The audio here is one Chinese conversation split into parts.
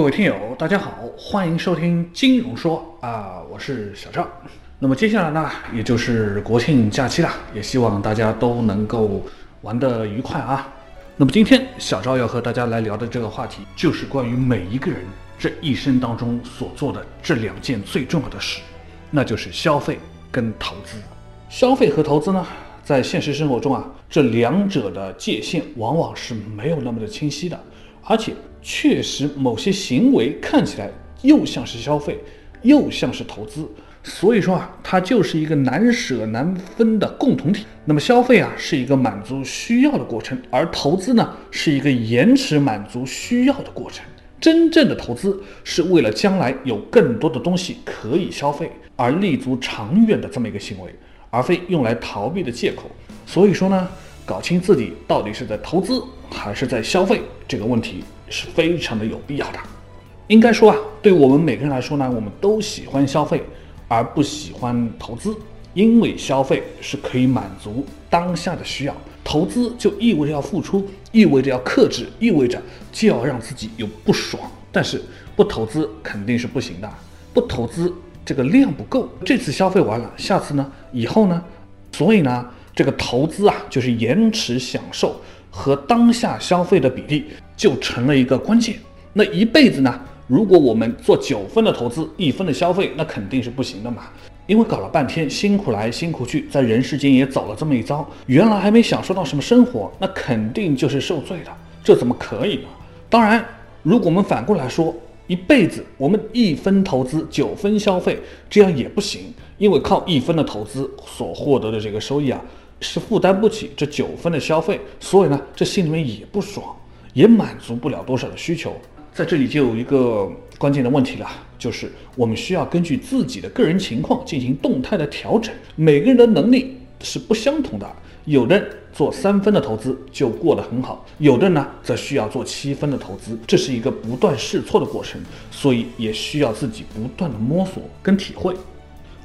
各位听友，大家好，欢迎收听金融说啊，我是小赵。那么接下来呢，也就是国庆假期了，也希望大家都能够玩得愉快啊。那么今天小赵要和大家来聊的这个话题，就是关于每一个人这一生当中所做的这两件最重要的事，那就是消费跟投资。消费和投资呢，在现实生活中啊，这两者的界限往往是没有那么的清晰的，而且。确实，某些行为看起来又像是消费，又像是投资，所以说啊，它就是一个难舍难分的共同体。那么，消费啊是一个满足需要的过程，而投资呢是一个延迟满足需要的过程。真正的投资是为了将来有更多的东西可以消费而立足长远的这么一个行为，而非用来逃避的借口。所以说呢，搞清自己到底是在投资还是在消费这个问题。是非常的有必要的。应该说啊，对我们每个人来说呢，我们都喜欢消费，而不喜欢投资，因为消费是可以满足当下的需要，投资就意味着要付出，意味着要克制，意味着就要让自己有不爽。但是不投资肯定是不行的，不投资这个量不够，这次消费完了，下次呢，以后呢，所以呢，这个投资啊，就是延迟享受和当下消费的比例。就成了一个关键。那一辈子呢？如果我们做九分的投资，一分的消费，那肯定是不行的嘛。因为搞了半天，辛苦来辛苦去，在人世间也走了这么一遭，原来还没享受到什么生活，那肯定就是受罪的。这怎么可以呢？当然，如果我们反过来说，一辈子我们一分投资，九分消费，这样也不行。因为靠一分的投资所获得的这个收益啊，是负担不起这九分的消费，所以呢，这心里面也不爽。也满足不了多少的需求，在这里就有一个关键的问题了，就是我们需要根据自己的个人情况进行动态的调整。每个人的能力是不相同的，有的人做三分的投资就过得很好，有的人呢则需要做七分的投资，这是一个不断试错的过程，所以也需要自己不断的摸索跟体会。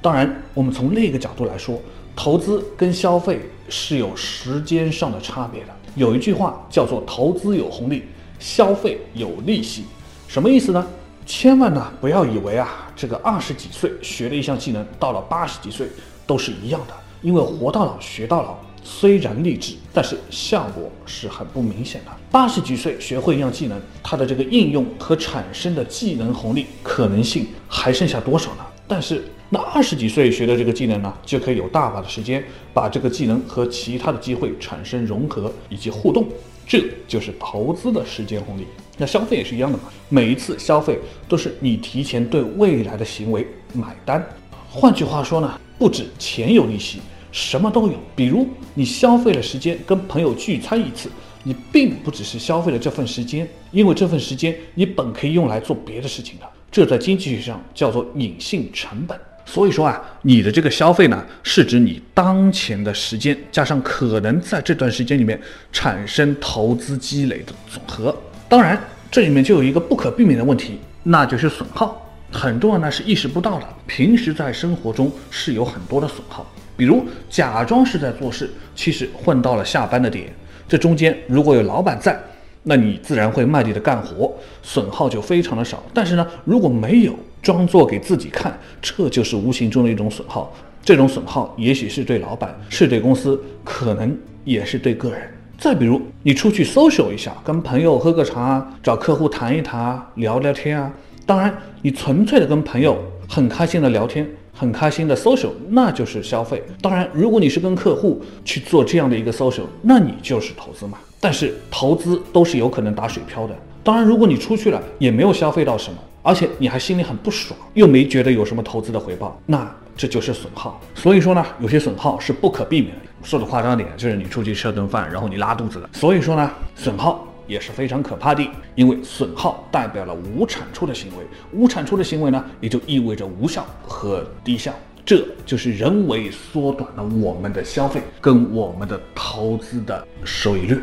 当然，我们从另一个角度来说，投资跟消费是有时间上的差别的。有一句话叫做“投资有红利，消费有利息”，什么意思呢？千万呢不要以为啊，这个二十几岁学了一项技能，到了八十几岁都是一样的。因为活到老学到老，虽然励志，但是效果是很不明显的。八十几岁学会一项技能，它的这个应用和产生的技能红利可能性还剩下多少呢？但是。那二十几岁学的这个技能呢，就可以有大把的时间把这个技能和其他的机会产生融合以及互动，这就是投资的时间红利。那消费也是一样的嘛，每一次消费都是你提前对未来的行为买单。换句话说呢，不止钱有利息，什么都有。比如你消费了时间跟朋友聚餐一次，你并不只是消费了这份时间，因为这份时间你本可以用来做别的事情的，这在经济学上叫做隐性成本。所以说啊，你的这个消费呢，是指你当前的时间加上可能在这段时间里面产生投资积累的总和。当然，这里面就有一个不可避免的问题，那就是损耗。很多人呢是意识不到的，平时在生活中是有很多的损耗，比如假装是在做事，其实混到了下班的点。这中间如果有老板在。那你自然会卖力的干活，损耗就非常的少。但是呢，如果没有装作给自己看，这就是无形中的一种损耗。这种损耗也许是对老板，是对公司，可能也是对个人。再比如，你出去 social 一下，跟朋友喝个茶，找客户谈一谈，聊聊天啊。当然，你纯粹的跟朋友很开心的聊天。很开心的 social，那就是消费。当然，如果你是跟客户去做这样的一个 social，那你就是投资嘛。但是投资都是有可能打水漂的。当然，如果你出去了也没有消费到什么，而且你还心里很不爽，又没觉得有什么投资的回报，那这就是损耗。所以说呢，有些损耗是不可避免的。说的夸张点，就是你出去吃顿饭，然后你拉肚子了。所以说呢，损耗。也是非常可怕的，因为损耗代表了无产出的行为，无产出的行为呢，也就意味着无效和低效，这就是人为缩短了我们的消费跟我们的投资的收益率。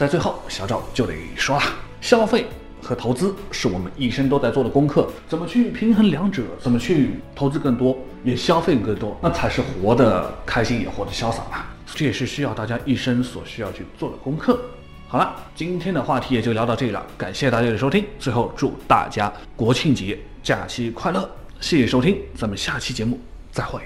在最后，小赵就得说了，消费和投资是我们一生都在做的功课，怎么去平衡两者，怎么去投资更多，也消费更多，那才是活得开心，也活得潇洒嘛。这也是需要大家一生所需要去做的功课。好了，今天的话题也就聊到这里了，感谢大家的收听。最后祝大家国庆节假期快乐，谢谢收听，咱们下期节目再会。